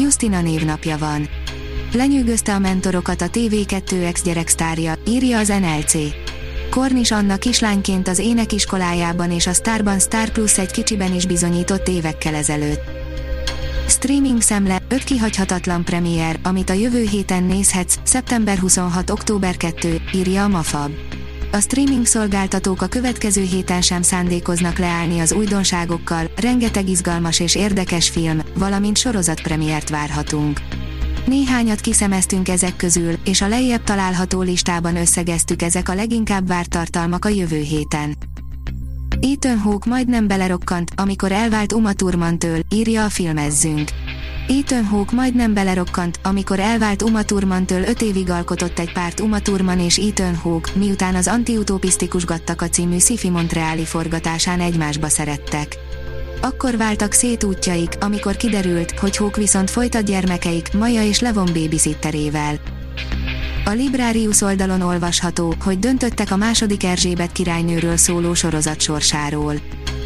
Justina névnapja van. Lenyűgözte a mentorokat a TV2 ex gyereksztárja, írja az NLC. Kornis Anna kislányként az énekiskolájában és a Starban Star Plus egy kicsiben is bizonyított évekkel ezelőtt. Streaming szemle, 5 kihagyhatatlan premier, amit a jövő héten nézhetsz, szeptember 26. október 2, írja a Mafab. A streaming szolgáltatók a következő héten sem szándékoznak leállni az újdonságokkal, rengeteg izgalmas és érdekes film, valamint sorozatpremiért várhatunk. Néhányat kiszemeztünk ezek közül, és a lejjebb található listában összegeztük ezek a leginkább várt tartalmak a jövő héten. Ethan Hawke majdnem belerokkant, amikor elvált Uma Thurman-től, írja a filmezzünk. Ethan Hawke majdnem belerokkant, amikor elvált Uma Thurman-től 5 évig alkotott egy párt Uma Thurman és Ethan Hawke, miután az antiutopisztikus Gattaka című sci Montreali forgatásán egymásba szerettek. Akkor váltak szét útjaik, amikor kiderült, hogy Hawke viszont folytat gyermekeik, Maja és Levon babysitterével. A Librarius oldalon olvasható, hogy döntöttek a második Erzsébet királynőről szóló sorozat sorsáról.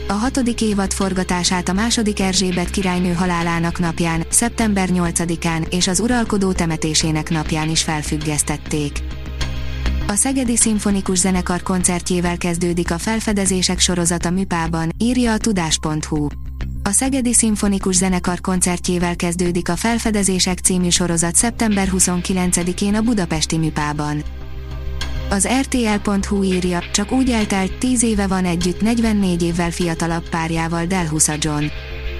A hatodik évad forgatását a második Erzsébet királynő halálának napján, szeptember 8-án és az uralkodó temetésének napján is felfüggesztették. A Szegedi Szimfonikus Zenekar koncertjével kezdődik a felfedezések sorozata Műpában, írja a tudás.hu. A Szegedi Szimfonikus Zenekar koncertjével kezdődik a Felfedezések című sorozat szeptember 29-én a Budapesti Műpában. Az RTL.hu írja, csak úgy eltelt, 10 éve van együtt 44 évvel fiatalabb párjával Delhusa John.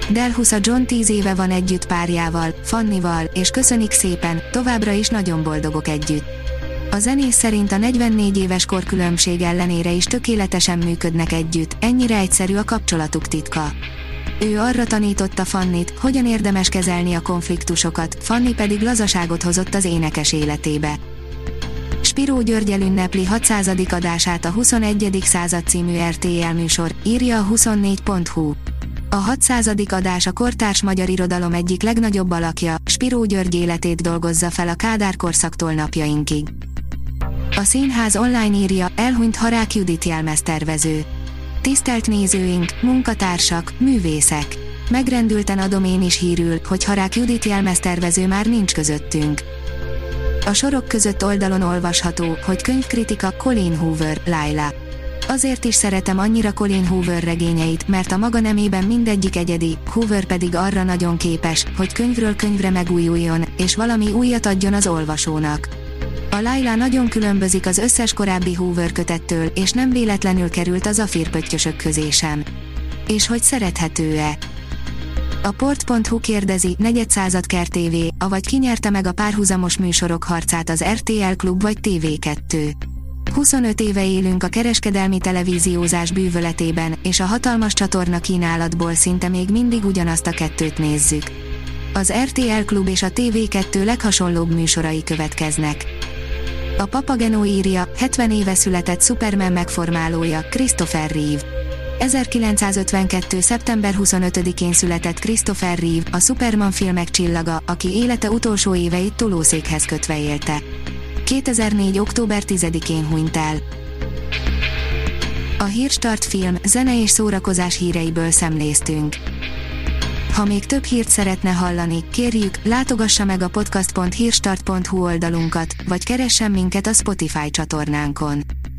Delhusa John 10 éve van együtt párjával, Fannival, és köszönik szépen, továbbra is nagyon boldogok együtt. A zenész szerint a 44 éves korkülönbség ellenére is tökéletesen működnek együtt, ennyire egyszerű a kapcsolatuk titka. Ő arra tanította Fannit, hogyan érdemes kezelni a konfliktusokat, Fanni pedig lazaságot hozott az énekes életébe. Spiró Györgyel ünnepli 600. adását a 21. század című RTL műsor, írja a 24.hu. A 600. adás a kortárs magyar irodalom egyik legnagyobb alakja, Spiró György életét dolgozza fel a Kádár korszaktól napjainkig. A színház online írja, elhunyt Harák Judit jelmeztervező. Tisztelt nézőink, munkatársak, művészek! Megrendülten adom én is hírül, hogy Harák Judit jelmeztervező már nincs közöttünk. A sorok között oldalon olvasható, hogy könyvkritika Colin Hoover, Laila. Azért is szeretem annyira Colin Hoover regényeit, mert a maga nemében mindegyik egyedi, Hoover pedig arra nagyon képes, hogy könyvről könyvre megújuljon, és valami újat adjon az olvasónak. A Laila nagyon különbözik az összes korábbi Hoover kötettől, és nem véletlenül került az afírpöttyösök közé sem. És hogy szerethető-e? A port.hu kérdezi, negyed század Ker TV, avagy kinyerte meg a párhuzamos műsorok harcát az RTL Klub vagy TV2. 25 éve élünk a kereskedelmi televíziózás bűvöletében, és a hatalmas csatorna kínálatból szinte még mindig ugyanazt a kettőt nézzük. Az RTL Klub és a TV2 leghasonlóbb műsorai következnek. A Papageno írja, 70 éve született Superman megformálója, Christopher Reeve. 1952. szeptember 25-én született Christopher Reeve, a Superman filmek csillaga, aki élete utolsó éveit tolószékhez kötve élte. 2004. október 10-én hunyt el. A Hírstart film, zene és szórakozás híreiből szemléztünk. Ha még több hírt szeretne hallani, kérjük, látogassa meg a podcast.hírstart.hu oldalunkat, vagy keressen minket a Spotify csatornánkon.